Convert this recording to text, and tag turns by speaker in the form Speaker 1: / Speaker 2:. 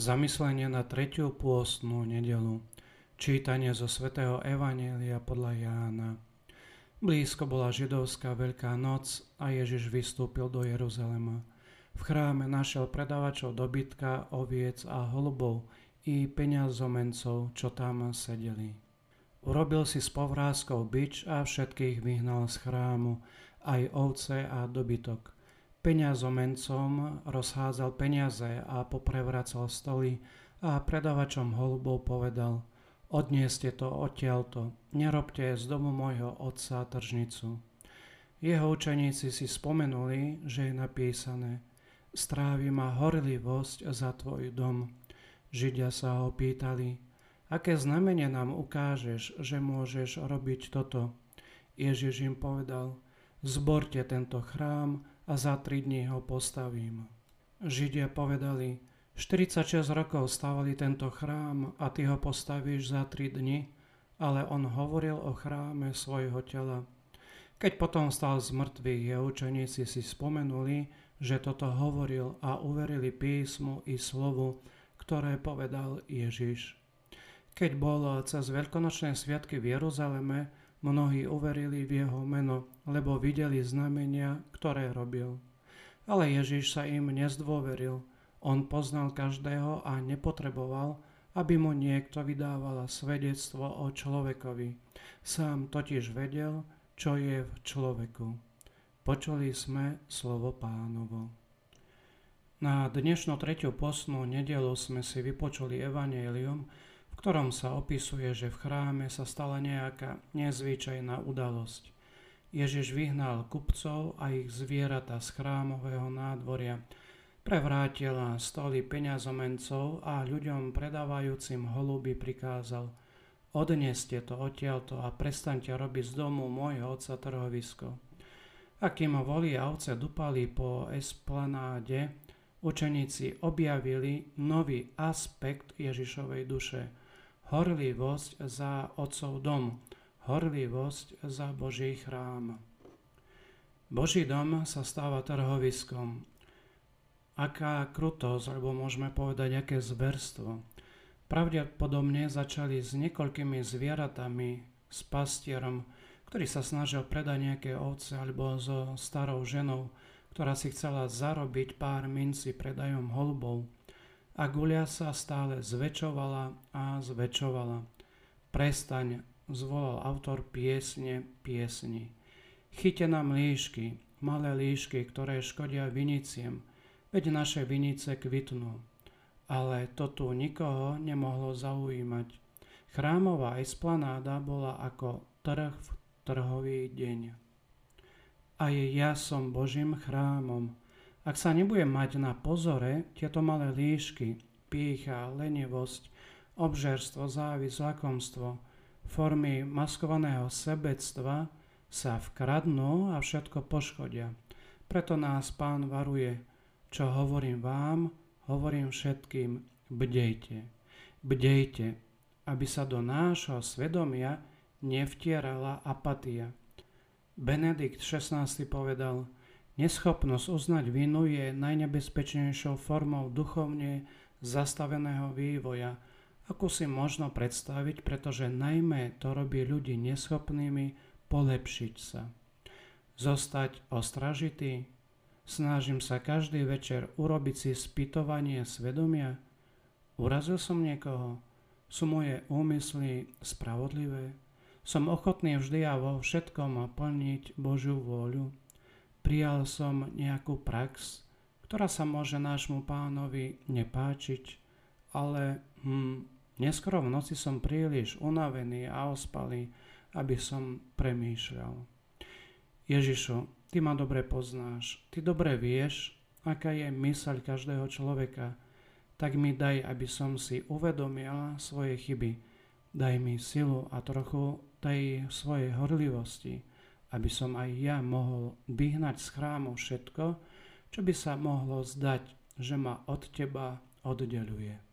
Speaker 1: Zamyslenie na tretiu pôstnú nedelu. Čítanie zo svätého Evanielia podľa Jána. Blízko bola židovská Veľká noc a Ježiš vystúpil do Jeruzalema. V chráme našiel predavačov dobytka, oviec a holubov i peňazomencov, čo tam sedeli. Urobil si s povrázkou bič a všetkých vyhnal z chrámu, aj ovce a dobytok – peňazomencom rozhádzal peniaze a poprevracal stoly a predavačom holubov povedal Odnieste to odtiaľto, nerobte z domu môjho otca tržnicu. Jeho učeníci si spomenuli, že je napísané Strávi ma horlivosť za tvoj dom. Židia sa ho pýtali, aké znamenie nám ukážeš, že môžeš robiť toto? Ježiš im povedal, zborte tento chrám a za tri dní ho postavím. Židia povedali, 46 rokov stavali tento chrám a ty ho postavíš za tri dni, ale on hovoril o chráme svojho tela. Keď potom stal z mŕtvych, jeho učeníci si spomenuli, že toto hovoril a uverili písmu i slovu, ktoré povedal Ježiš. Keď bol cez veľkonočné sviatky v Jeruzaleme, Mnohí uverili v jeho meno, lebo videli znamenia, ktoré robil. Ale Ježiš sa im nezdôveril. On poznal každého a nepotreboval, aby mu niekto vydával svedectvo o človekovi. Sám totiž vedel, čo je v človeku. Počuli sme slovo pánovo. Na dnešnú tretiu posnú nedelu sme si vypočuli evanelium, ktorom sa opisuje, že v chráme sa stala nejaká nezvyčajná udalosť. Ježiš vyhnal kupcov a ich zvieratá z chrámového nádvoria, prevrátila stoly peňazomencov a ľuďom predávajúcim holuby prikázal Odneste to odtiaľto a prestaňte robiť z domu môjho otca trhovisko. A kým voli a ovce dupali po esplanáde, učeníci objavili nový aspekt Ježišovej duše – horlivosť za Otcov dom, horlivosť za Boží chrám. Boží dom sa stáva trhoviskom. Aká krutosť, alebo môžeme povedať, aké zverstvo. Pravdepodobne začali s niekoľkými zvieratami, s pastierom, ktorý sa snažil predať nejaké ovce, alebo so starou ženou, ktorá si chcela zarobiť pár minci predajom holubov a gulia sa stále zväčšovala a zväčšovala. Prestaň, zvolal autor piesne piesni. Chyte nám líšky, malé líšky, ktoré škodia viniciem, veď naše vinice kvitnú. Ale to tu nikoho nemohlo zaujímať. Chrámová esplanáda bola ako trh v trhový deň. A ja som Božím chrámom, ak sa nebudem mať na pozore, tieto malé líšky, pícha, lenivosť, obžerstvo, závisť, lakomstvo, formy maskovaného sebectva sa vkradnú a všetko poškodia. Preto nás pán varuje, čo hovorím vám, hovorím všetkým, bdejte. Bdejte, aby sa do nášho svedomia nevtierala apatia. Benedikt XVI povedal, Neschopnosť uznať vinu je najnebezpečnejšou formou duchovne zastaveného vývoja, ako si možno predstaviť, pretože najmä to robí ľudí neschopnými polepšiť sa. Zostať ostražitý, snažím sa každý večer urobiť si spytovanie svedomia, urazil som niekoho, sú moje úmysly spravodlivé, som ochotný vždy a vo všetkom plniť Božiu vôľu. Prijal som nejakú prax, ktorá sa môže nášmu pánovi nepáčiť, ale hm, neskoro v noci som príliš unavený a ospalý, aby som premýšľal. Ježišu, Ty ma dobre poznáš, Ty dobre vieš, aká je myseľ každého človeka, tak mi daj, aby som si uvedomila svoje chyby. Daj mi silu a trochu tej svojej horlivosti, aby som aj ja mohol vyhnať z chrámu všetko, čo by sa mohlo zdať, že ma od teba oddeluje.